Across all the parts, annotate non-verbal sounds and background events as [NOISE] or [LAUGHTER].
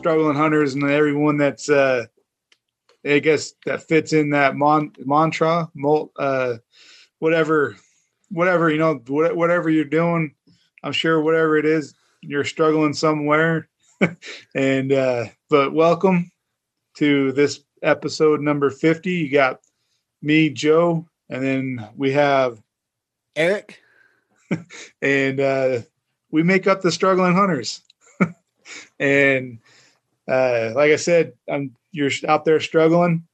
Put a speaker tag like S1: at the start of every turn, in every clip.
S1: struggling hunters and everyone that's uh I guess that fits in that mon- mantra, uh whatever whatever you know what, whatever you're doing, I'm sure whatever it is you're struggling somewhere. [LAUGHS] and uh but welcome to this episode number 50. You got me, Joe, and then we have
S2: Eric. [LAUGHS]
S1: and uh we make up the struggling hunters. [LAUGHS] and uh, like I said, I'm you're out there struggling.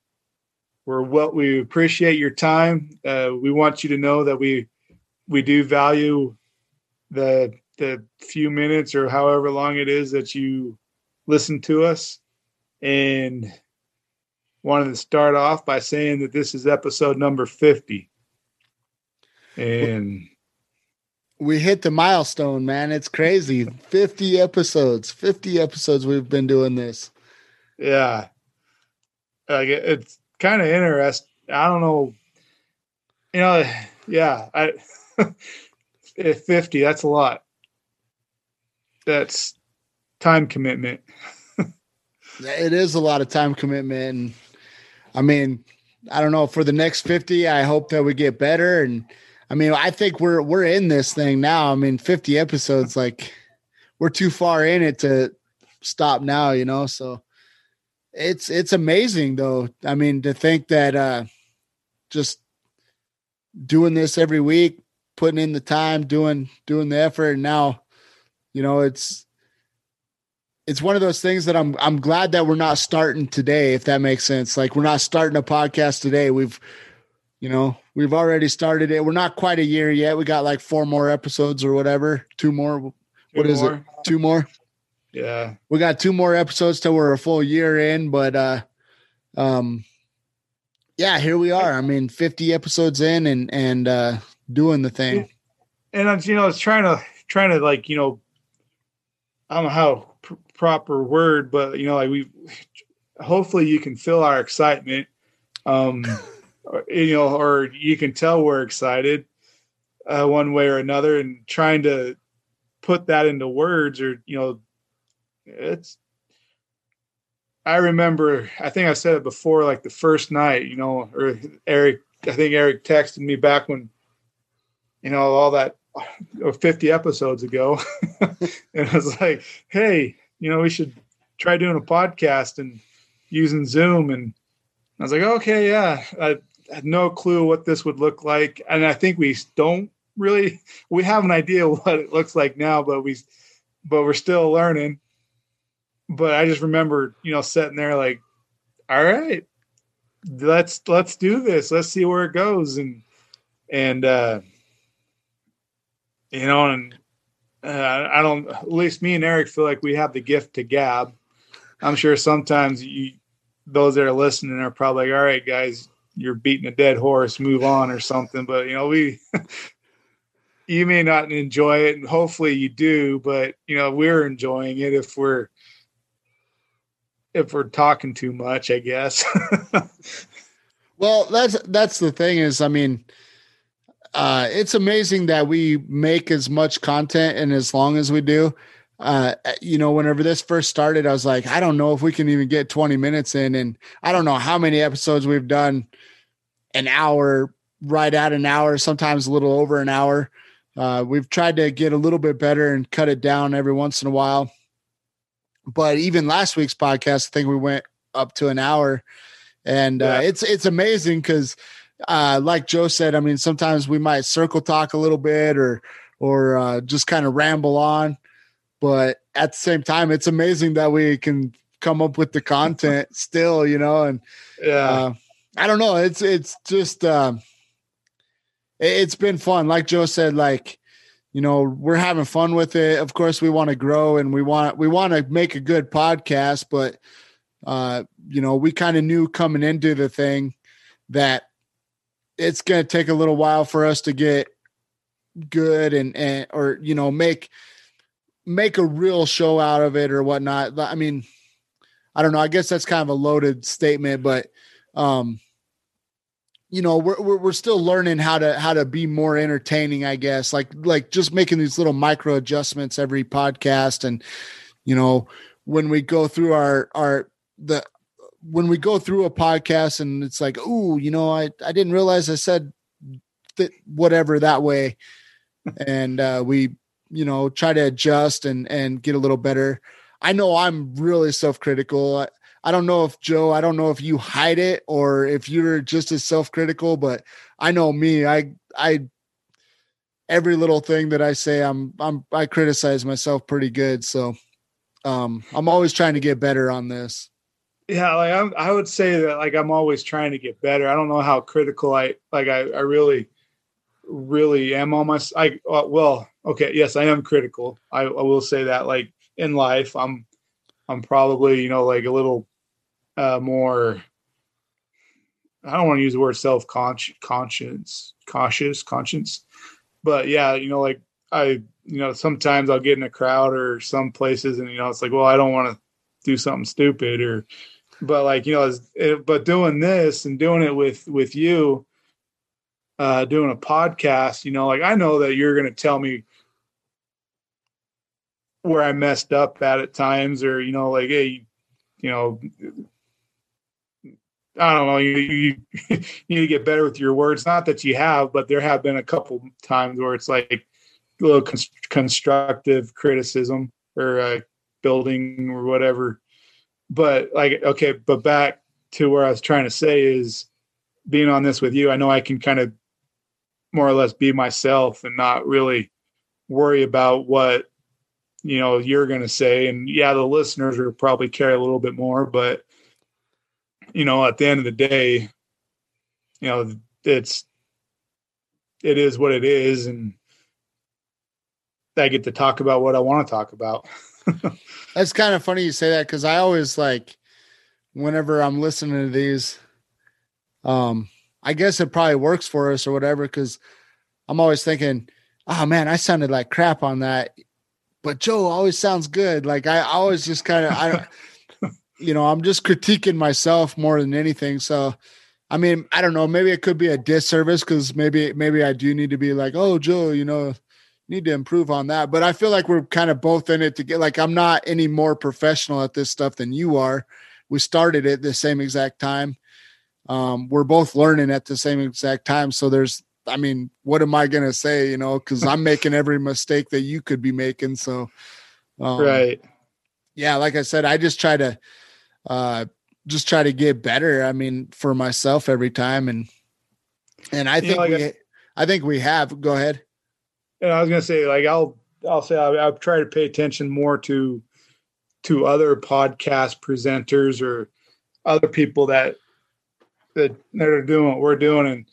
S1: We're what we appreciate your time. Uh, we want you to know that we we do value the the few minutes or however long it is that you listen to us, and wanted to start off by saying that this is episode number fifty, and
S2: We hit the milestone, man. It's crazy. 50 episodes. 50 episodes we've been doing this.
S1: Yeah. Like it- it's kind of interesting. I don't know. You know, yeah, I [LAUGHS] eh, 50, that's a lot. That's time commitment.
S2: It is a lot of time commitment. And I mean, I don't know. For the next 50, I hope that we get better. And I mean, I think we're we're in this thing now. I mean, 50 episodes, like we're too far in it to stop now, you know. So it's it's amazing though. I mean, to think that uh just doing this every week, putting in the time, doing doing the effort, and now, you know, it's it's one of those things that I'm I'm glad that we're not starting today, if that makes sense. Like we're not starting a podcast today. We've you know, we've already started it. We're not quite a year yet. We got like four more episodes or whatever. Two more. What
S1: Two
S2: is
S1: more.
S2: it? Two more.
S1: Yeah.
S2: We got two more episodes till we're a full year in, but uh um yeah, here we are. I mean, 50 episodes in and and uh doing the thing.
S1: And I'm, you know, it's trying to trying to like, you know, I don't know how proper word, but you know, like we hopefully you can feel our excitement. Um or, [LAUGHS] you know, or you can tell we're excited uh, one way or another, and trying to put that into words, or you know, it's. I remember, I think I said it before, like the first night, you know, or Eric, I think Eric texted me back when, you know, all that or 50 episodes ago. [LAUGHS] and I was like, hey, you know, we should try doing a podcast and using Zoom. And I was like, okay, yeah. I had no clue what this would look like. And I think we don't really, we have an idea [LAUGHS] what it looks like now, but we, but we're still learning. But I just remember, you know, sitting there like, all right, let's, let's do this. Let's see where it goes. And, and, uh, you know, and uh, I don't, at least me and Eric feel like we have the gift to gab. I'm sure sometimes you, those that are listening are probably like, all right, guys, you're beating a dead horse, move on or something. But, you know, we, [LAUGHS] you may not enjoy it and hopefully you do, but, you know, we're enjoying it if we're, if we're talking too much, I guess. [LAUGHS]
S2: Well, that's that's the thing is, I mean, uh, it's amazing that we make as much content and as long as we do. Uh, you know, whenever this first started, I was like, I don't know if we can even get 20 minutes in, and I don't know how many episodes we've done an hour, right at an hour, sometimes a little over an hour. Uh, we've tried to get a little bit better and cut it down every once in a while. But even last week's podcast, I think we went up to an hour and uh,
S1: Yeah.
S2: it's it's amazing because uh, like joe said i mean sometimes we might circle talk a little bit or or uh, just kind of ramble on. But at the same time it's amazing that we can come up with the content [LAUGHS] still you know and
S1: yeah.
S2: uh, i don't know. It's it's just um it, it's been fun. Like joe said like you know we're having fun with it. Of course we want to grow and we want we want to make a good podcast but uh you know we kind of knew coming into the thing that it's going to take a little while for us to get good and and or you know make make a real show out of it or whatnot i mean I don't know. I guess that's kind of a loaded statement, but um, you know, we're, we're we're still learning how to how to be more entertaining. I guess like like just making these little micro adjustments every podcast, and you know, when we go through our our the when we go through a podcast and it's like, oh, you know, I I didn't realize I said that whatever that way, [LAUGHS] and uh, we you know try to adjust and and get a little better. I know I'm really self critical. I, I don't know if Joe, I don't know if you hide it or if you're just as self critical, but I know me. I I every little thing that I say, I'm I'm I criticize myself pretty good. So um I'm always trying to get better on this.
S1: Yeah, like I'm, I would say that like I'm always trying to get better. I don't know how critical I like. I, I really, really am on my. I uh, well, okay, yes, I am critical. I, I will say that. Like in life, I'm, I'm probably you know like a little uh, more. I don't want to use the word self conscience, cautious, conscience, but yeah, you know, like I, you know, sometimes I'll get in a crowd or some places, and you know, it's like, well, I don't want to do something stupid or but like you know it, but doing this and doing it with with you uh doing a podcast you know like i know that you're going to tell me where i messed up at at times or you know like hey you know i don't know you, you, you [LAUGHS] need to get better with your words. Not that you have but there have been a couple times where it's like a little constructive criticism or uh, building or whatever but like okay but back to where i was trying to say is being on this with you i know i can kind of more or less be myself and not really worry about what you know you're going to say. And yeah the listeners will probably care a little bit more but you know at the end of the day you know it's it is what it is. And i get to talk about what i want to talk about [LAUGHS] [LAUGHS]
S2: That's kind of funny you say that because I always like whenever I'm listening to these, um, I guess it probably works for us or whatever, because I'm always thinking, oh man, I sounded like crap on that. But Joe always sounds good. Like I always just kind of I [LAUGHS] you know, I'm just critiquing myself more than anything. So I mean, I don't know, maybe it could be a disservice because maybe maybe I do need to be like, oh Joe, you know, need to improve on that. But I feel like we're kind of both in it to get like I'm not any more professional at this stuff than you are. We started at the same exact time. Um, we're both learning at the same exact time. So there's I mean, what am I gonna say, you know, because I'm [LAUGHS] making every mistake that you could be making. So
S1: um, right.
S2: Yeah, like I said, I just try to uh just try to get better. I mean, for myself every time and and I think you know, we I think we have go ahead
S1: and I was gonna say like I'll I'll say I'll, I'll try to pay attention more to to other podcast presenters or other people that that that are doing what we're doing and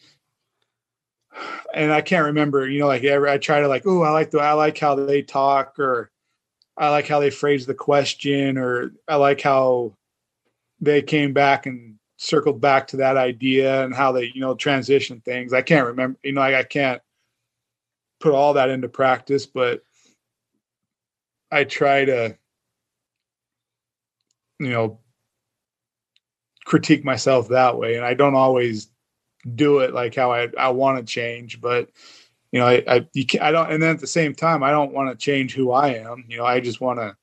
S1: and I can't remember, you know, like I try to like, oh, I like the I like how they talk or I like how they phrase the question or I like how they came back and circled back to that idea and how they, you know, transition things. I can't remember, you know, like I can't put all that into practice, but I try to, you know, critique myself that way. And I don't always do it like how I, I want to change, but you know, I, I, you can, I don't, and then at the same time, I don't want to change who I am. You know, I just want to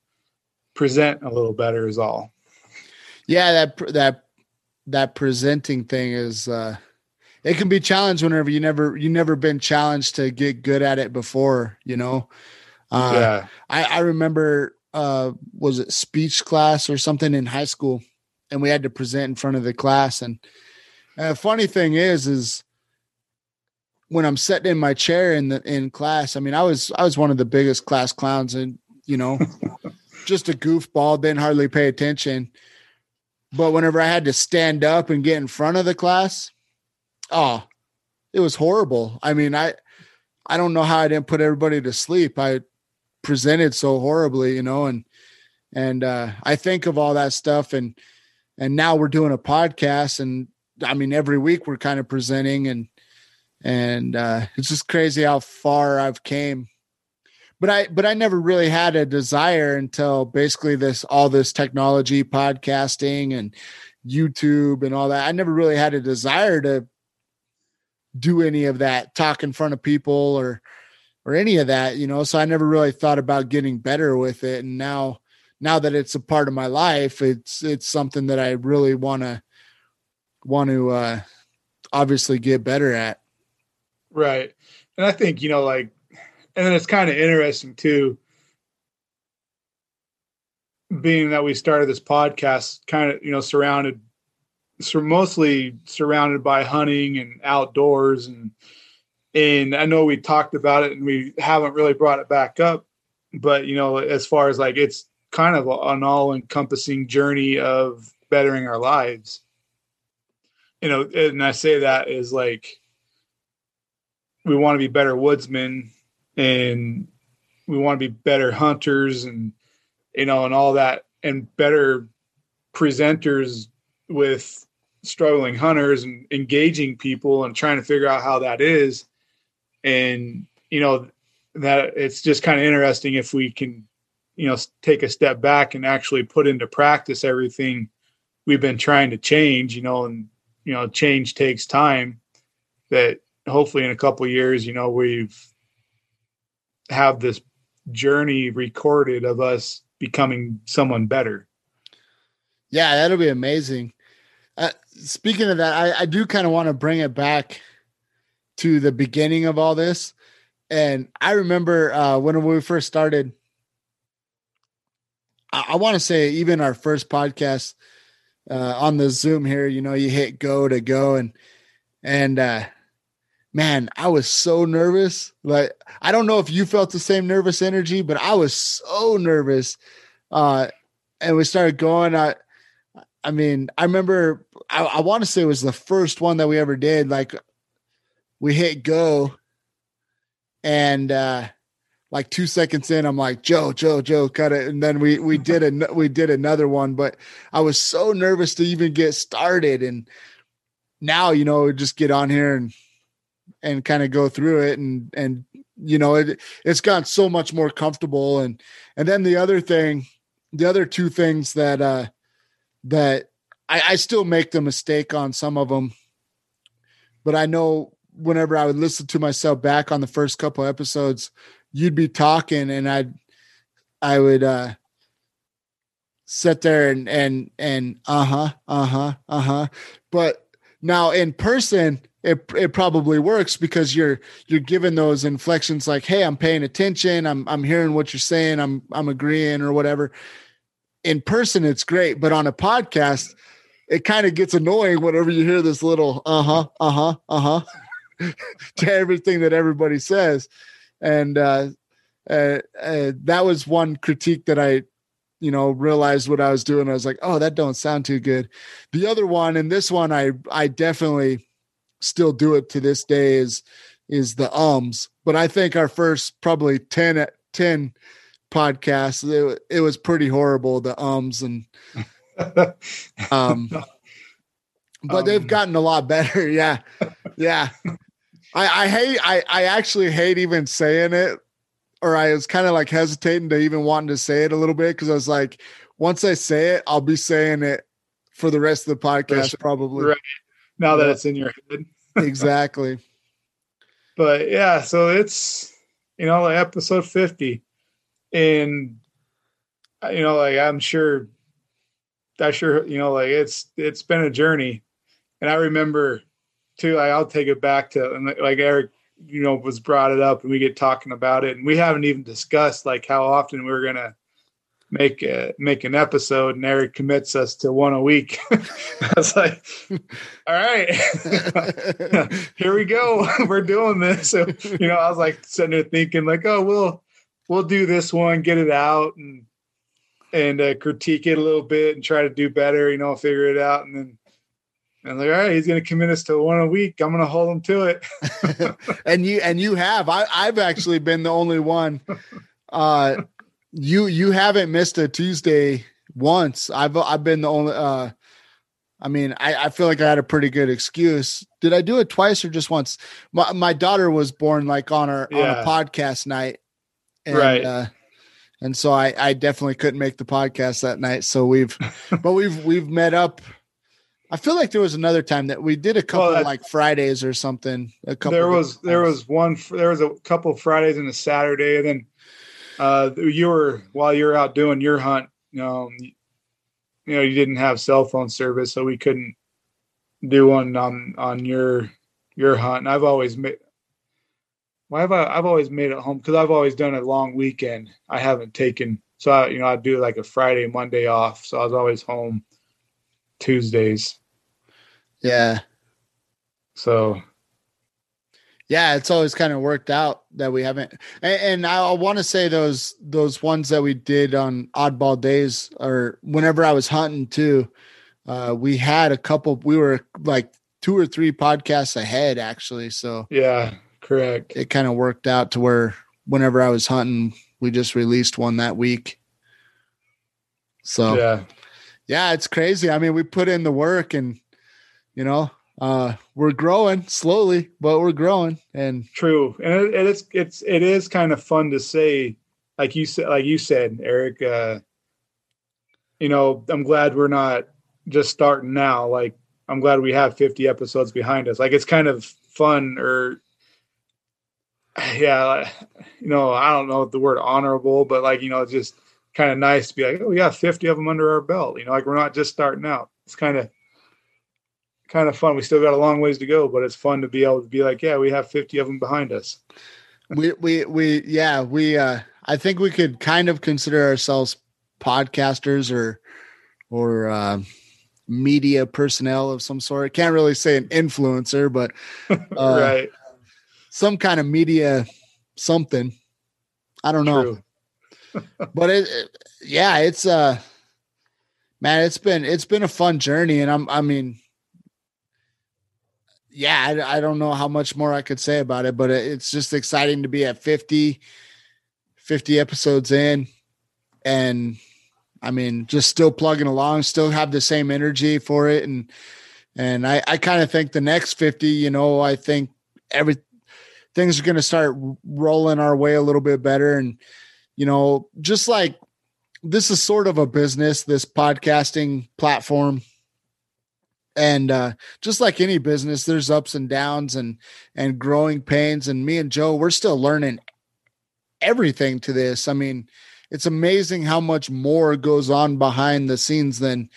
S1: present a little better is all.
S2: Yeah. That, that, that presenting thing is, uh, it can be challenged whenever you never you never been challenged to get good at it before you know? Uh, yeah. I i remember uh was it speech class or something in high school? And we had to present in front of the class. And uh, funny thing is is when i'm sitting in my chair in the in class i mean i was i was one of the biggest class clowns and you know [LAUGHS] just a goofball didn't hardly pay attention. But whenever i had to stand up and get in front of the class oh, it was horrible. I mean, I I don't know how I didn't put everybody to sleep. I presented so horribly, you know, and and uh, I think of all that stuff, and and now we're doing a podcast, and I mean, every week we're kind of presenting, and and uh, it's just crazy how far I've came. but I but I never really had a desire until basically this all this technology, podcasting and YouTube and all that. I never really had a desire to do any of that, talk in front of people or or any of that, you know. So I never really thought about getting better with it. And now now that it's a part of my life, it's it's something that I really want to want to uh obviously get better at.
S1: Right. And I think, you know, like and then it's kind of interesting too being that we started this podcast kind of, you know, surrounded so mostly surrounded by hunting and outdoors. And and I know we talked about it and we haven't really brought it back up but you know as far as like it's kind of an all encompassing journey of bettering our lives. You know and I say that is like we want to be better woodsmen and we want to be better hunters and you know and all that and better presenters with struggling hunters and engaging people and trying to figure out how that is. And you know that it's just kind of interesting if we can you know take a step back and actually put into practice everything we've been trying to change you know and you know change takes time. That hopefully in a couple years you know we've have this journey recorded of us becoming someone better.
S2: Yeah that'll be amazing. Uh, speaking of that, I, I do kind of want to bring it back to the beginning of all this. And I remember uh, when we first started, I, I want to say even our first podcast uh, on the Zoom here, you know, you hit go to go and and uh, man, I was so nervous. Like I don't know if you felt the same nervous energy, but I was so nervous. Uh, and we started going. I I mean, I remember I, I want to say it was the first one that we ever did. Like we hit go and uh like two seconds in, I'm like, Joe, Joe, Joe, cut it. And then we we [LAUGHS] did a we did another one, but I was so nervous to even get started. And now, you know, just get on here and and kind of go through it and and you know it it's gotten so much more comfortable and and then the other thing the other two things that uh that I, I still make the mistake on some of them, but I know whenever I would listen to myself back on the first couple episodes, you'd be talking and I'd I would uh sit there and and and uh-huh, uh-huh, uh-huh. But now in person, it it probably works because you're you're given those inflections like, hey, I'm paying attention, I'm I'm hearing what you're saying, I'm I'm agreeing or whatever in person it's great, but on a podcast, it kind of gets annoying whenever you hear this little uh huh, uh huh, uh huh [LAUGHS] to everything that everybody says. And uh, uh, uh, that was one critique that I, you know, realized what I was doing. I was like, oh, that don't sound too good. The other one, and this one, I I definitely still do it to this day is is the ums. But I think our first probably 10, 10 podcast. It, it was pretty horrible, the ums and [LAUGHS] um but um, they've gotten a lot better. [LAUGHS] Yeah. Yeah. I, I hate I, I actually hate even saying it or I was kind of like hesitating to even wanting to say it a little bit because I was like, once I say it, I'll be saying it for the rest of the podcast, probably.
S1: Right. Now that it's in your head. [LAUGHS]
S2: exactly.
S1: But yeah, so it's you know, like episode 50 and uh, you know like i'm sure i sure you know like it's it's been a journey and i remember too like, i'll take it back to and like eric you know was brought it up and we get talking about it and we haven't even discussed like how often we are gonna make a, make an episode and Eric commits us to one a week. [LAUGHS] I was like, all right, [LAUGHS] here we go. [LAUGHS] We're doing this. So, you know, I was like sitting there thinking like, oh, we'll, we'll do this one, get it out, and and uh, critique it a little bit and try to do better. You know, figure it out, and then. And like, all right, he's going to commit us to one a week. I'm going to hold him to
S2: it. [LAUGHS] and you and you have. I, I've actually been the only one. Uh, you you haven't missed a Tuesday once. I've I've been the only. Uh, I mean, I, I feel like I had a pretty good excuse. Did I do it twice or just once? My my daughter was born like on our yeah. on a podcast night, And,
S1: Right.
S2: Uh, and so I, I definitely couldn't make the podcast that night. So we've, [LAUGHS] but we've, we've met up. I feel like there was another time that we did a couple
S1: Well, that-
S2: like Fridays or something. A couple.
S1: there was
S2: different
S1: there was one there was a couple Fridays and a Saturday, and then uh, you were while you were out doing your hunt. Um, you know, you didn't have cell phone service, so we couldn't do one on on your your hunt. And I've always made. Why have I? I've always made it home because I've always done a long weekend. I haven't taken so I, you know I'd do like a Friday, Monday off. So I was always home Tuesdays.
S2: yeah.
S1: So
S2: yeah it's always kind of worked out that we haven't and, and i want to say those those ones that we did on oddball days or whenever i was hunting too uh we had a couple we were like two or three podcasts ahead actually so
S1: yeah, correct.
S2: it kind of worked out to where whenever i was hunting we just released one that week so
S1: Yeah.
S2: yeah, it's crazy. I mean, we put in the work and you know, uh we're growing slowly, but we're growing and
S1: True, and it, it is it's it is kind of fun to say, like you said, like you said, Eric. Uh, you know, I'm glad we're not just starting now. Like, I'm glad we have 50 episodes behind us. Like, it's kind of fun, or [LAUGHS] yeah, you know, I don't know the word honorable, but like you know, just kind of nice to be like, oh, we got 50 of them under our belt. You know, like we're not just starting out. It's kind of kind of fun. We still got a long ways to go, but it's fun to be able to be like, yeah, we have 50 of them behind us.
S2: we we we yeah, we uh I think we could kind of consider ourselves podcasters or or uh media personnel of some sort. Can't really say an influencer, but [LAUGHS] uh,
S1: right.
S2: Some kind of media something. I don't know. [LAUGHS] But it, it- yeah it's uh man it's been it's been a fun journey and i'm i mean yeah I, I don't know how much more i could say about it but it, it's just exciting to be at 50 50 episodes in and i mean just still plugging along still have the same energy for it and and i i kind of think the next 50 you know i think every things are going to start rolling our way a little bit better and you know, just like this is sort of a business, this podcasting platform. And uh, just like any business, there's ups and downs and and growing pains. And me and Joe, we're still learning everything to this. I mean, it's amazing how much more goes on behind the scenes than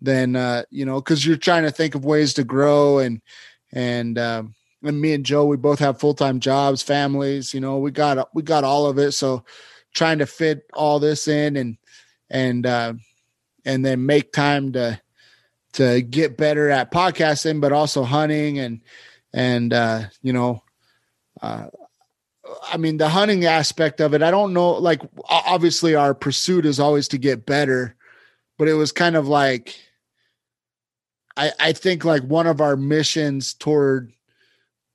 S2: than uh, you know, because you're trying to think of ways to grow and and um, and me and Joe, we both have full time jobs, families. You know, we got we got all of it. So trying to fit all this in and and uh, and then make time to to get better at podcasting, but also hunting and and uh, you know, uh, I mean the hunting aspect of it. I don't know. Like obviously, our pursuit is always to get better, but it was kind of like. I, I think like one of our missions toward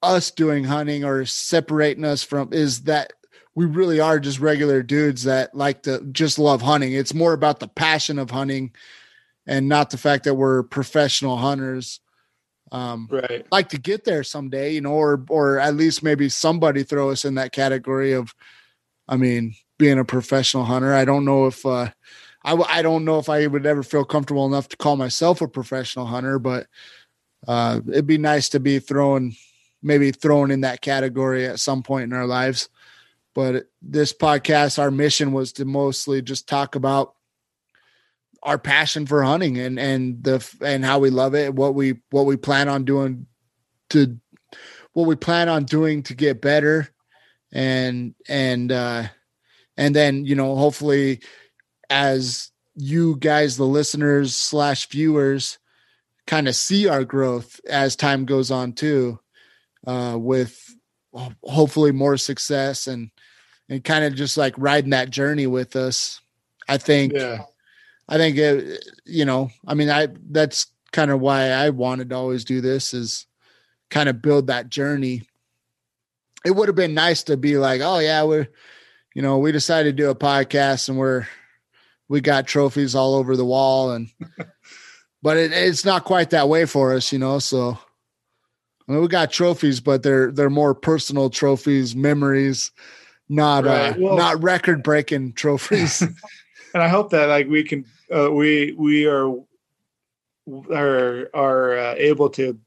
S2: us doing hunting or separating us from is that we really are just regular dudes that like to just love hunting. It's more about the passion of hunting and not the fact that we're professional hunters. Um,
S1: Right.
S2: like to get there someday, you know, or or at least maybe somebody throw us in that category of, I mean, being a professional hunter. I don't know if uh, I w- I don't know if I would ever feel comfortable enough to call myself a professional hunter, but uh, it'd be nice to be thrown maybe thrown in that category at some point in our lives. But this podcast, our mission was to mostly just talk about our passion for hunting and and the and how we love it, what we what we plan on doing to what we plan on doing to get better and and uh and then you know hopefully as you guys the listeners slash viewers kind of see our growth as time goes on too uh with hopefully more success and and kind of just like riding that journey with us i think
S1: Yeah.
S2: I think it, you know, I mean, I that's kind of why I wanted to always do this is kind of build that journey. It would have been nice to be like, oh yeah, we're, you know, we decided to do a podcast and we're we got trophies all over the wall and, [LAUGHS] but it, it's not quite that way for us, you know. So, I mean, we got trophies, but they're they're more personal trophies, memories not uh, right. uh, well, not record breaking trophies. [LAUGHS]
S1: and I hope that like we can uh, we we are are are uh, able to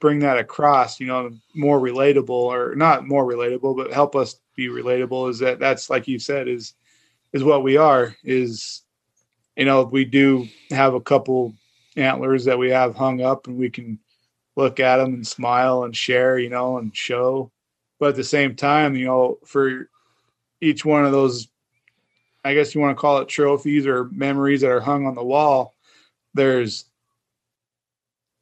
S1: bring that across. You know, more relatable or not more relatable, but help us be relatable. Is that that's like you said is is what we are. Is you know we do have a couple antlers that we have hung up, and we can look at them and smile and share. You know, and show. But at the same time, you know, for each one of those I guess you want to call it trophies or memories that are hung on the wall, there's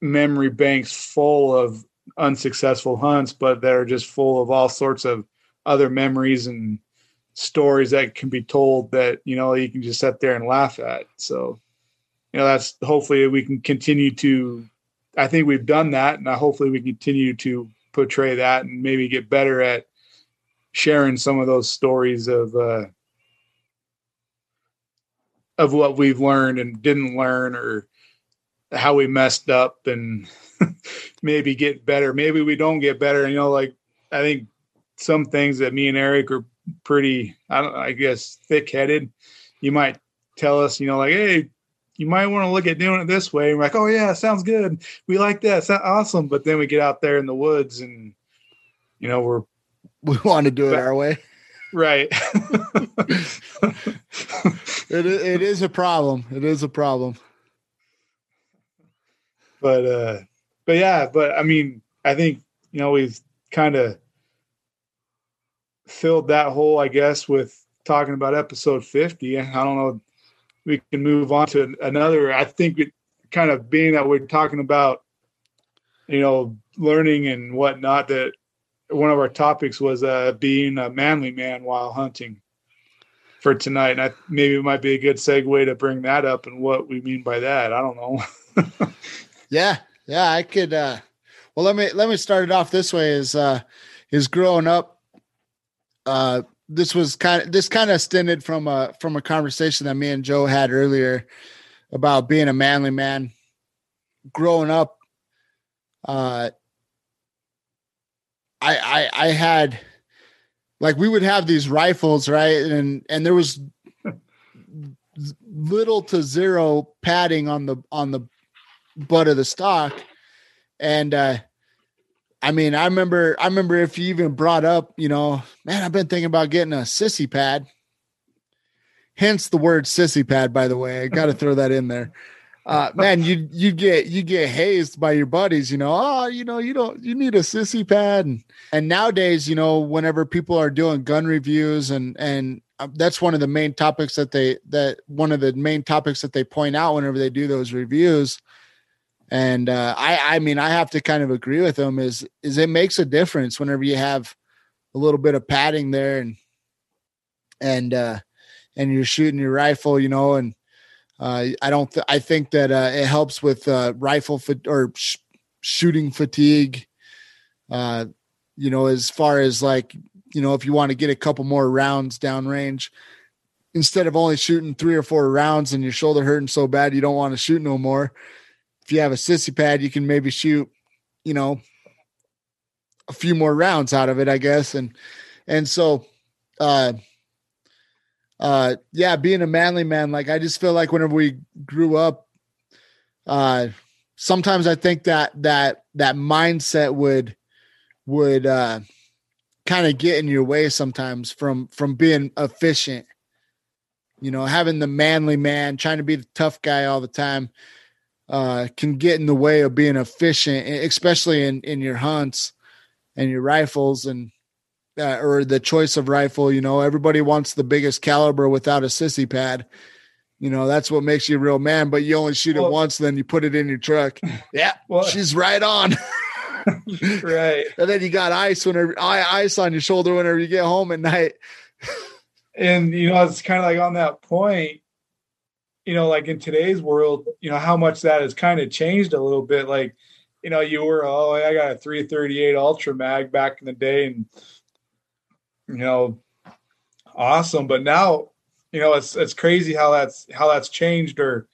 S1: memory banks full of unsuccessful hunts, but that are just full of all sorts of other memories and stories that can be told that, you know, you can just sit there and laugh at. So, you know, that's hopefully we can continue to, I think we've done that. And hopefully we continue to portray that and maybe get better at sharing some of those stories of, uh, of what we've learned and didn't learn or how we messed up and [LAUGHS] maybe get better. Maybe we don't get better. and You know, like I think some things that me and Eric are pretty, I I guess, thick headed. You might tell us, you know, like, hey, you might want to look at doing it this way. And we're like, oh yeah, sounds good. We like that. Sounds awesome. But then we get out there in the woods and, you know, we're [LAUGHS]
S2: we want to do it our way.
S1: Right. [LAUGHS] [LAUGHS]
S2: it it is a problem. It is a problem.
S1: But uh but yeah, but I mean, I think you know we've kind of filled that hole, I guess, with talking about episode 50. I don't know. We can move on to another. I think it kind of being that we're talking about, you know, learning and whatnot, that one of our topics was uh, being a manly man while hunting for tonight. And I, maybe it might be a good segue to bring that up and what we mean by that. I don't know. [LAUGHS]
S2: yeah, yeah, I could. Uh, well, let me let me start it off this way: is uh, is growing up. Uh, this was kind of this kind of stemmed from a from a conversation that me and Joe had earlier about being a manly man. Growing up, uh, I I I had like we would have these rifles, right? And and there was [LAUGHS] little to zero padding on the on the butt of the stock. And uh I mean, I remember I remember if you even brought up, you know, man, I've been thinking about getting a sissy pad. Hence the word sissy pad, by the way. I [LAUGHS] gotta throw that in there uh, man, you you get you get hazed by your buddies, you know. Oh, you know, you don't you need a sissy pad, and, and nowadays, you know, whenever people are doing gun reviews, and and uh, that's one of the main topics that they that one of the main topics that they point out whenever they do those reviews. And uh, I I mean, I have to kind of agree with them. Is is it makes a difference whenever you have a little bit of padding there, and and uh, and you're shooting your rifle, you know, and uh, I don't. Th- I think that uh, it helps with uh, rifle fa- or sh- shooting fatigue. Uh, you know, as far as like you know, if you want to get a couple more rounds downrange, instead of only shooting three or four rounds and your shoulder hurting so bad you don't want to shoot no more. If you have a sissy pad, you can maybe shoot, you know, a few more rounds out of it, I guess. And and so uh uh yeah being a manly man like i just feel like whenever we grew up uh sometimes i think that that that mindset would would uh kind of get in your way sometimes from from being efficient you know having the manly man trying to be the tough guy all the time uh can get in the way of being efficient especially in in your hunts and your rifles and uh, or the choice of rifle. You know, everybody wants the biggest caliber without a sissy pad. You know, that's what makes you a real man. But you only shoot well, it once, then you put it in your truck. [LAUGHS] Yeah, well, she's right on. [LAUGHS]
S1: right,
S2: and then you got ice whenever ice on your shoulder whenever you get home at night. [LAUGHS]
S1: and you know, it's kind of like on that point. You know, like in today's world, you know how much that has kind of changed a little bit. Like, you know, you were oh, I got a 338 Ultra Mag back in the day, and you know, awesome. But now, you know, it's it's crazy how that's how that's changed or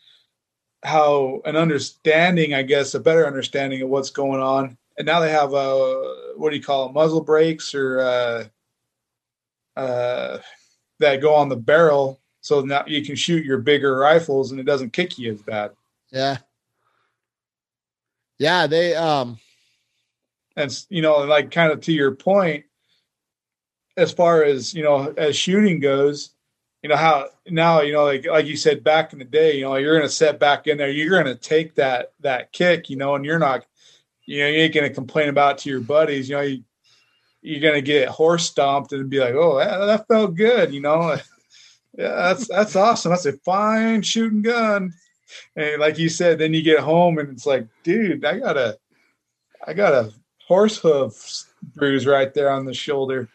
S1: how an understanding, I guess, a better understanding of what's going on. And now they have a what do you call it, muzzle brakes or uh, uh, that go on the barrel, so now you can shoot your bigger rifles and it doesn't kick you as bad.
S2: Yeah. Yeah, they um
S1: and you know, like kind of to your point, as far as you know, as shooting goes, you know how now you know like like you said back in the day, you know, you're gonna set back in there, you're gonna take that that kick, you know, and you're not, you know, you ain't gonna complain about it to your buddies, you know, you, you're gonna get horse stomped and be like, oh, that, that felt good, you know. [LAUGHS] yeah, that's that's awesome. That's a fine shooting gun. And like you said, then you get home and it's like, dude, I got a, I got a horse hoof bruise right there on the shoulder.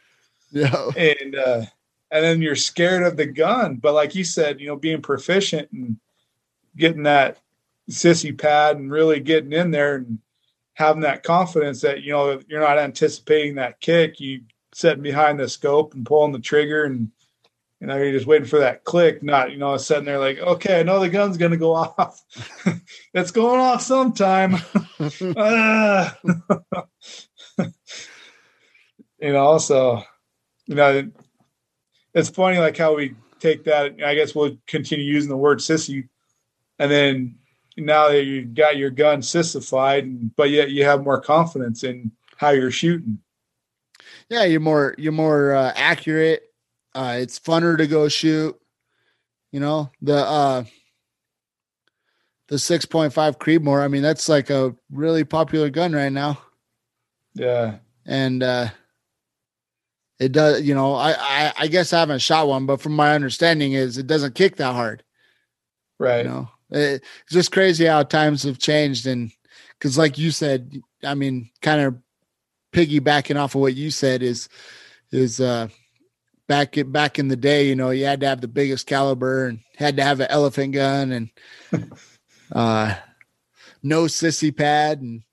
S2: Yeah.
S1: And uh, and then you're scared of the gun. But like you said, you know, being proficient and getting that sissy pad and really getting in there and having that confidence that you know you're not anticipating that kick. You sitting behind the scope and pulling the trigger and you know, you're just waiting for that click, not, you know, sitting there like, okay, I know the gun's going to go [LAUGHS] off. it's going off sometime. uh, [LAUGHS] [LAUGHS] you know, so, you know, it's funny like how we take that. I guess we'll continue using the word sissy. And then now that you got your gun sissified, but yet you have more confidence in how you're shooting.
S2: Yeah, you're more you're more uh, accurate uh, it's funner to go shoot. You know the uh, the six point five Creedmoor. I mean, that's like a really popular gun right now.
S1: Yeah,
S2: and uh, it does. You know, I, I I guess I haven't shot one, but from my understanding, is it doesn't kick that hard.
S1: Right.
S2: You know, it, it's just crazy how times have changed, and because like you said, I mean, kind of piggybacking off of what you said is is uh back in, back in the day, you know, you had to have the biggest caliber and had to have an elephant gun and [LAUGHS] uh no sissy pad and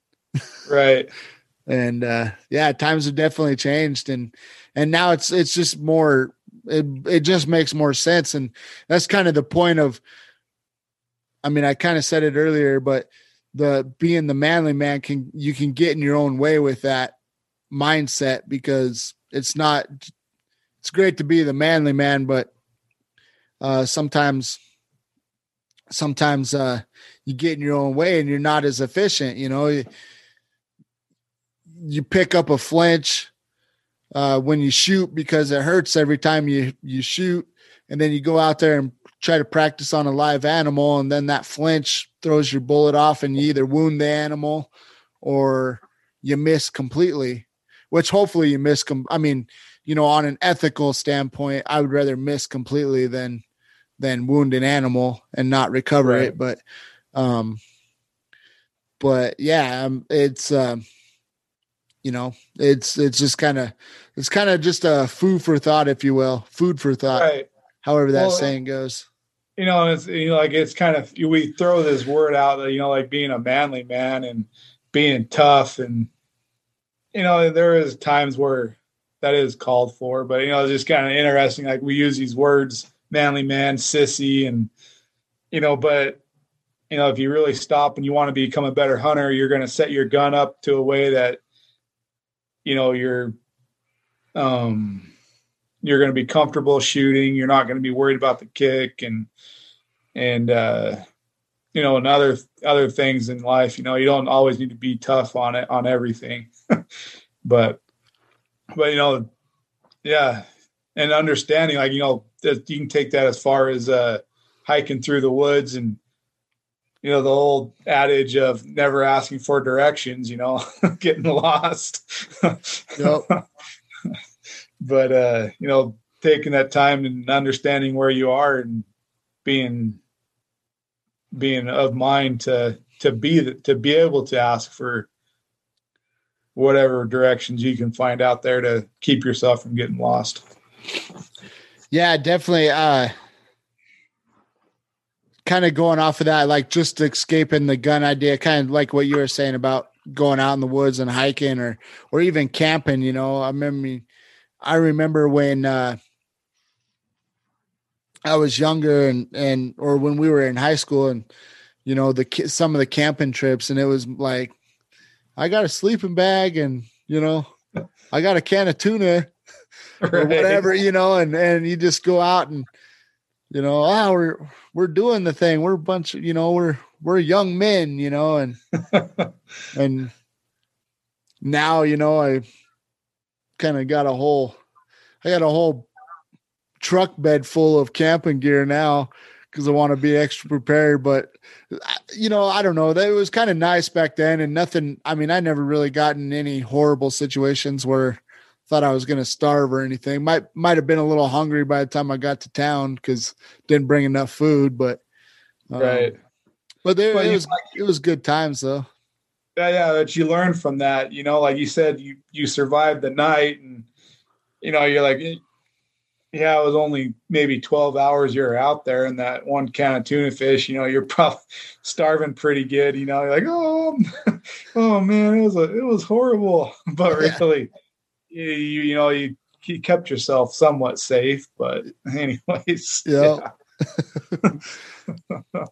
S1: right. [LAUGHS]
S2: and uh yeah, times have definitely changed and and now it's it's just more it it just makes more sense and that's kind of the point of I mean, I kind of said it earlier, but the being the manly man can you can get in your own way with that mindset because it's not it's great to be the manly man, but uh, sometimes sometimes uh, you get in your own way and you're not as efficient. You know, you, you pick up a flinch uh, when you shoot because it hurts every time you you shoot, and then you go out there and try to practice on a live animal, and then that flinch throws your bullet off, and you either wound the animal or you miss completely. Which hopefully you miss. Com- I mean, you know, on an ethical standpoint, I would rather miss completely than than wound an animal and not recover right. it. But um but yeah, um, it's um you know, it's it's just kind of it's kind of just a food for thought, if you will, food for thought. Right. However that well, saying goes.
S1: You know, it's you know, like it's kind of we throw this word out that you know, like being a manly man and being tough, and you know, there is times where that is called for. But you know, it's just kind of interesting. Like we use these words, manly man, sissy, and you know, but you know, if you really stop and you want to become a better hunter, you're going to set your gun up to a way that you know you're um you're going to be comfortable shooting. You're not going to be worried about the kick and and uh you know and other other things in life you know you don't always need to be tough on it on everything [LAUGHS] but but you know, yeah, and understanding like you know that you can take that as far as uh, hiking through the woods and you know the old adage of never asking for directions. You know, [LAUGHS] getting lost. Yep. [LAUGHS] but uh, you know, taking that time and understanding where you are and being being of mind to to be to be able to ask for whatever directions you can find out there to keep yourself from getting lost.
S2: Yeah, definitely. Uh, kind of going off of that, like just escaping the gun idea, kind of like what you were saying about going out in the woods and hiking or, or even camping, you know, I remember, I remember when, uh, I was younger and, and, or when we were in high school and, you know, the, some of the camping trips and it was like, I got a sleeping bag and, you know, I got a can of tuna [LAUGHS] right. or whatever, you know, and and you just go out and you know, ah, oh, we're we're doing the thing. We're a bunch of, you know, we're we're young men, you know, and [LAUGHS] and now, you know, I kind of got a whole I got a whole truck bed full of camping gear now because I want to be extra prepared. But you know, I don't know. That it was kind of nice back then, and nothing. I mean, I never really gotten in any horrible situations where thought I was going to starve or anything. Might might have been a little hungry by the time I got to town because didn't bring enough food. But
S1: um, right.
S2: But there it was like, it was good times though.
S1: Yeah, yeah. That you learned from that. You know, like you said, you you survived the night, and you know, you're like, yeah, it was only maybe 12 hours you're out there and that one can of tuna fish, you know, you're probably [LAUGHS] starving pretty good, you know, you're like, oh, [LAUGHS] oh man, it was, a, it was horrible. [LAUGHS] But really, you, you know, you, you kept yourself somewhat safe, but anyways.
S2: Yeah. yeah.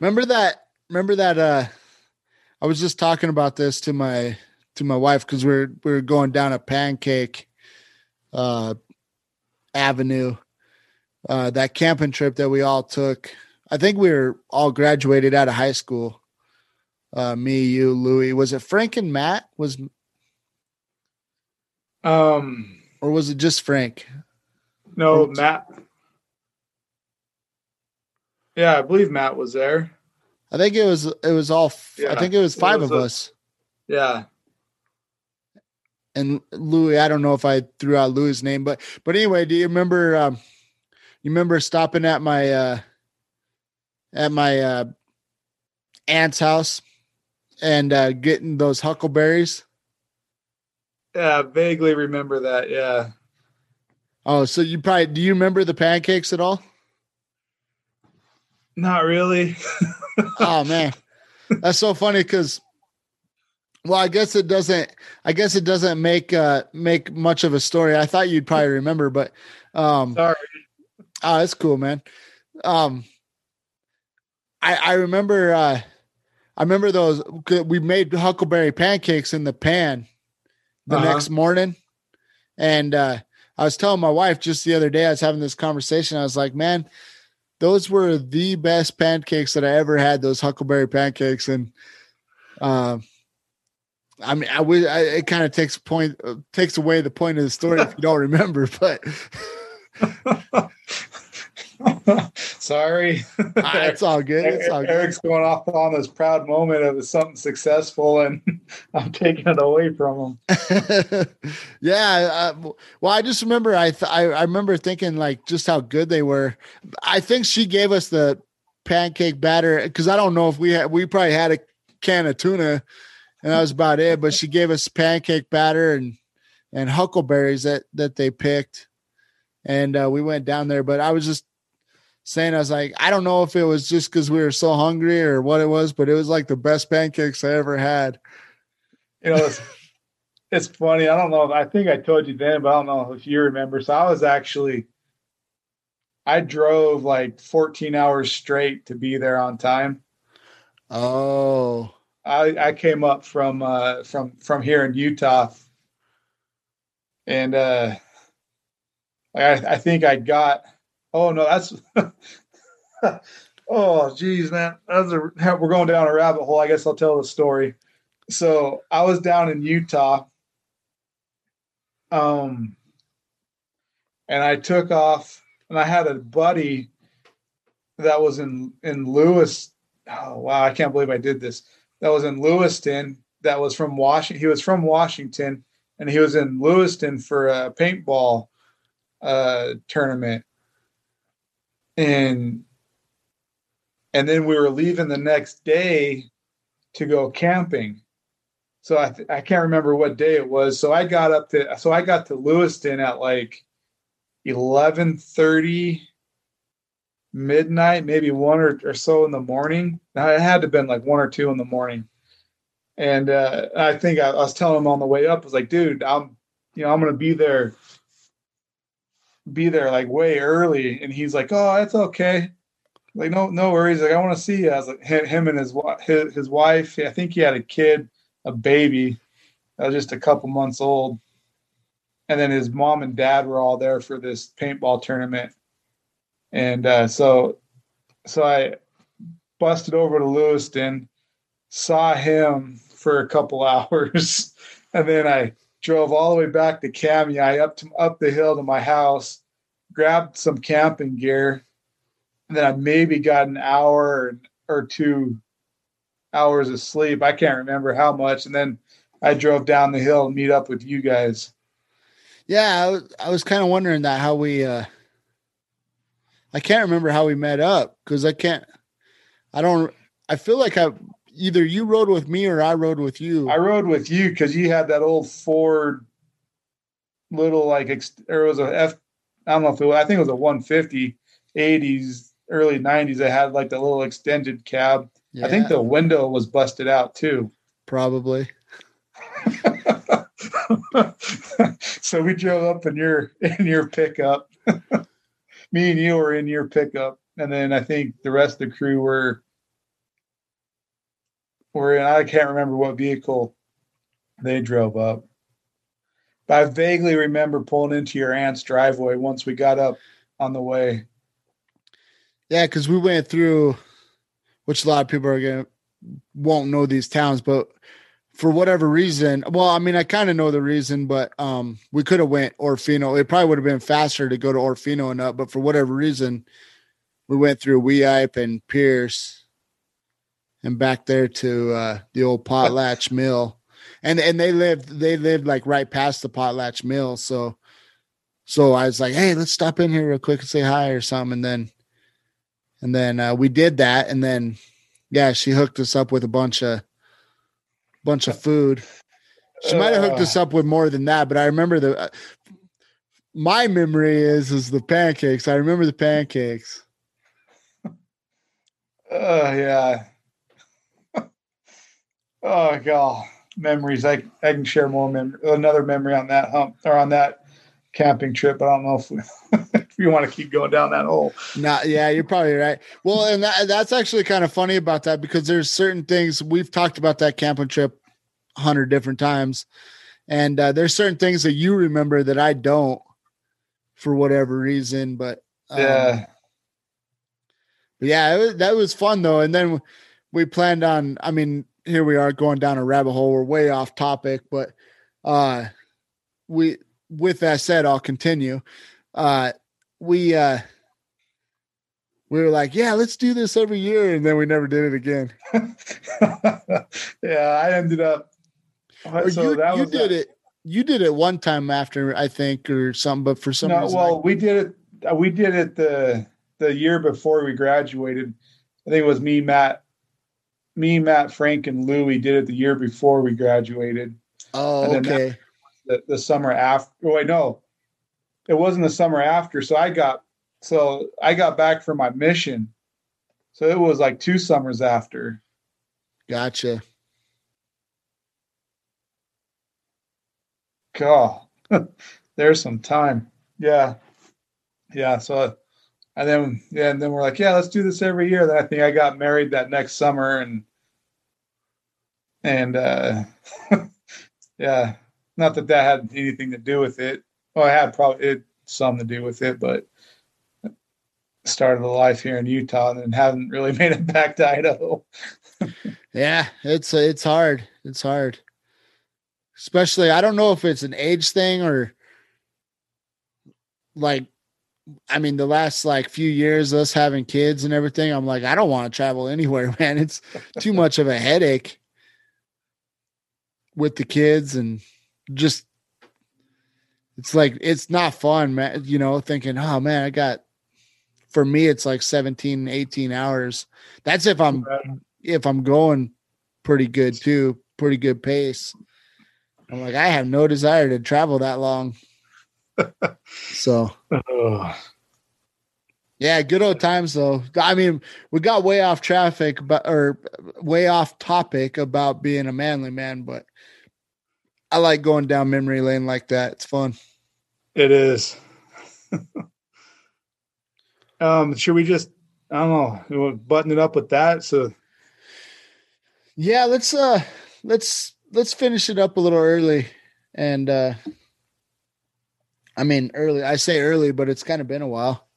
S2: remember that, remember that, uh, I was just talking about this to my, to my wife, cause we're, we're going down a pancake, uh, avenue. Uh, that camping trip that we all took. I think we were all graduated out of high school. Uh, me, you, Louie. Was it Frank and Matt? Was
S1: um,
S2: or was it just Frank?
S1: No, Matt. Yeah, I believe Matt was there.
S2: I think it was it was all. Yeah, I think it was five it was of a, us.
S1: Yeah,
S2: and Louis, I don't know if I threw out Louis' name, but but anyway, do you remember? Um, you remember stopping at my uh, at my uh, aunt's house and uh, getting those huckleberries?
S1: Yeah, vaguely remember that. Yeah.
S2: Oh, so you probably do you remember the pancakes at all?
S1: Not really. [LAUGHS]
S2: oh man, that's so funny because well, I guess it doesn't. I guess it doesn't make uh make much of a story. I thought you'd probably remember, but um,
S1: sorry.
S2: Oh, that's cool, man. Um, I I remember. uh I remember those. We made huckleberry pancakes in the pan the uh-huh. next morning, and uh I was telling my wife just the other day. I was having this conversation. I was like, "Man, those were the best pancakes that I ever had. Those huckleberry pancakes." And um, I mean, I would. I, it kind of takes point uh, takes away the point of the story if you don't remember. But [LAUGHS]
S1: sorry,
S2: uh, it's all good. It's all
S1: Eric's going off on this proud moment of something successful, and [LAUGHS] I'm taking it away from
S2: him. [LAUGHS] yeah. Uh, well, I just remember. I, th- I I remember thinking like just how good they were. I think she gave us the pancake batter because I don't know if we had. We probably had a can of tuna and that was about it. But she gave us pancake batter and and huckleberries that that they picked, and uh, we went down there. But I was just saying, I was like, I don't know if it was just because we were so hungry or what it was, but it was like the best pancakes I ever had.
S1: You know, it's, it's funny. I don't know. I think I told you then, but I don't know if you remember. So I was actually. I drove like 14 hours straight to be there on time.
S2: Oh.
S1: I, I came up from uh, from from here in Utah, and uh, I, I think I got. Oh no, that's. [LAUGHS] oh geez, man, that's a, we're going down a rabbit hole. I guess I'll tell the story. So I was down in Utah, um, and I took off, and I had a buddy that was in in Lewis. Oh wow, I can't believe I did this that was in Lewiston that was from Washington. He was from Washington and he was in Lewiston for a paintball uh, tournament. And and then we were leaving the next day to go camping. So I th- I can't remember what day it was. So I got up to so I got to Lewiston at like eleven thirty midnight, maybe one or, or so in the morning. Now, it had to have been like one or two in the morning. And uh, I think I, I, was telling him on the way up, I was like, dude, I'm, you know, I'm going to be there, be there like way early. And he's like, oh, that's okay. Like, no, no worries. Like, I want to see you. I was like, him and his, his, his wife, I think he had a kid, a baby that was just a couple months old. and then his mom and dad were all there for this paintball tournament, and uh, so so I busted over to Lewiston, saw him for a couple [LAUGHS] hours, and then I drove all the way back to Kamiah, up to up the hill to my house, grabbed some camping gear, and then I maybe got an hour or two hours of sleep. I can't remember how much, and then I drove down the hill and meet up with you guys.
S2: Yeah, I was, was kind of wondering that how we. uh I can't remember how we met up because I can't. I don't. I feel like I either you rode with me or I rode with you.
S1: I rode with you because you had that old Ford little like it was a F. I don't know if it was, I think it was a 150 80s early 90s. That had like the little extended cab. Yeah. I think the window was busted out too.
S2: Probably. [LAUGHS] [LAUGHS]
S1: so we drove up in your in your pickup. [LAUGHS] Me and you were in your pickup, and then I think the rest of the crew were were in. I can't remember what vehicle they drove up, but I vaguely remember pulling into your aunt's driveway once we got up on the way.
S2: Yeah, because we went through, which a lot of people are gonna won't know these towns, but for whatever reason, well, I mean, I kind of know the reason, but um, we could have went Orofino. It probably would have been faster to go to Orofino and up, but for whatever reason, we went through Weippe and Pierce, and back there to uh, the old Potlatch [LAUGHS] Mill, and and they lived they lived like right past the Potlatch Mill, so so I was like, hey, let's stop in here real quick and say hi or something, and then and then uh, we did that, and then yeah, she hooked us up with a bunch of bunch of food. She might have hooked us up with more than that, but I remember the. Uh, my memory is is the pancakes. I remember the pancakes.
S1: Oh yeah. [LAUGHS] oh god, memories. I I can share more memory. Another memory on that hump or on that camping trip. but I don't know if we, [LAUGHS] you want to keep going down that hole.
S2: Not, yeah, you're probably right. Well, and that, that's actually kind of funny about that because there's certain things we've talked about that camping trip a hundred different times, and uh, there's certain things that you remember that I don't for whatever reason. But
S1: um, yeah,
S2: but yeah, was, that was fun though. And then we planned on. I mean, here we are going down a rabbit hole. We're way off topic, but uh, we with that said, I'll continue. Uh, we uh, we were like, yeah, let's do this every year, and then we never did it again. [LAUGHS]
S1: yeah, I ended up.
S2: Or so you, you did that. it. You did it one time after I think, or something, but for some no, reason,
S1: well, I, we did it. Uh, we did it the the year before we graduated. I think it was me, Matt, me, Matt, Frank, and Louie did it the year before we graduated.
S2: Oh, okay
S1: the, the summer after. Oh, wait, no, it wasn't the summer after. So I got so I got back from my mission. So it was like two summers after.
S2: Gotcha.
S1: God, [LAUGHS] there's some time. Yeah, yeah. So, and then yeah, and then we're like, yeah, let's do this every year. Then I think I got married that next summer, and and uh, [LAUGHS] yeah, not that that had anything to do with it. Well, it had probably it some to do with it, but started a life here in Utah and haven't really [LAUGHS] made it back to Idaho.
S2: yeah, it's it's hard. It's hard. Especially I don't know if it's an age thing or like I mean the last like few years us having kids and everything I'm like I don't want to travel [LAUGHS] anywhere man it's too much of a headache with the kids and just it's like it's not fun, man. You know, thinking, oh man, I got for me it's like 17, 18 hours. That's if I'm if I'm going pretty good too, pretty good pace. I'm like, I have no desire to travel that long. [LAUGHS] so yeah, good old times though. I mean, we got way off traffic, but or way off topic about being a manly man, but I like going down memory lane like that. It's fun.
S1: It is. [LAUGHS] um, should we just I don't know, button it up with that? So
S2: yeah, let's uh let's let's finish it up a little early and uh I mean, early. I say early, but it's kind of been a while.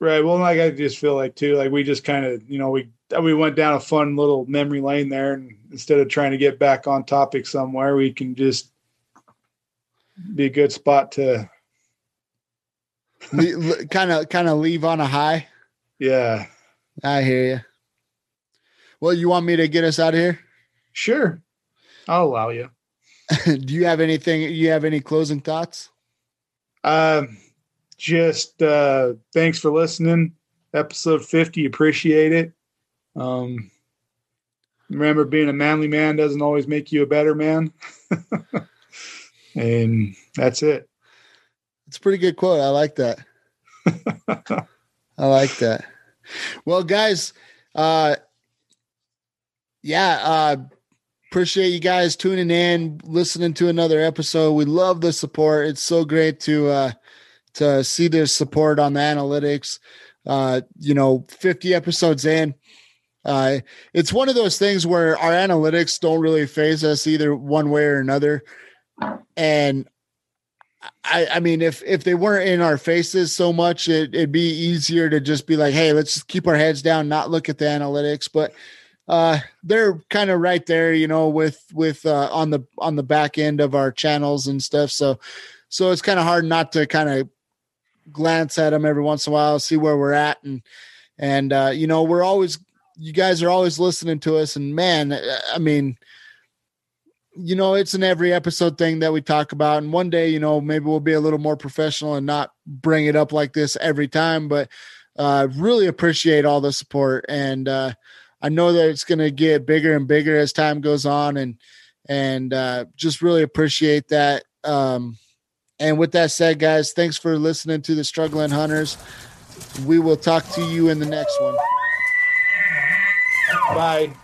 S1: Right. Well, like I just feel like too, like we just kind of, you know, we we went down a fun little memory lane there, and instead of trying to get back on topic somewhere, we can just be a good spot to
S2: kind of kind of leave on a high.
S1: Yeah,
S2: I hear you. Well, you want me to get us out of here?
S1: Sure, I'll allow you. [LAUGHS]
S2: Do you have anything? You have any closing thoughts?
S1: Um, just uh, thanks for listening. Episode fifty, appreciate it. Um, remember, being a manly man doesn't always make you a better man. [LAUGHS] and that's it.
S2: It's pretty good quote. I like that. I like that. Well, guys, uh, yeah, uh, appreciate you guys tuning in, listening to another episode. We love the support. It's so great to uh, to see the support on the analytics. Uh, you know, 50 episodes in. Uh, it's one of those things where our analytics don't really phase us either one way or another. And I, I mean, if if they weren't in our faces so much, it, it'd be easier to just be like, "Hey, let's just keep our heads down, not look at the analytics." But uh, they're kind of right there, you know, with with uh, on the on the back end of our channels and stuff. So, so it's kind of hard not to kind of glance at them every once in a while, see where we're at, and and uh, you know, we're always you guys are always listening to us, and man, I mean you know, it's an every episode thing that we talk about. And one day, you know, maybe we'll be a little more professional and not bring it up like this every time. But uh, really appreciate all the support. And uh, I know that it's going to get bigger and bigger as time goes on. And, and uh, just really appreciate that. Um, and with that said, guys, thanks for listening to the Struggling Hunters. We will talk to you in the next one.
S1: Bye.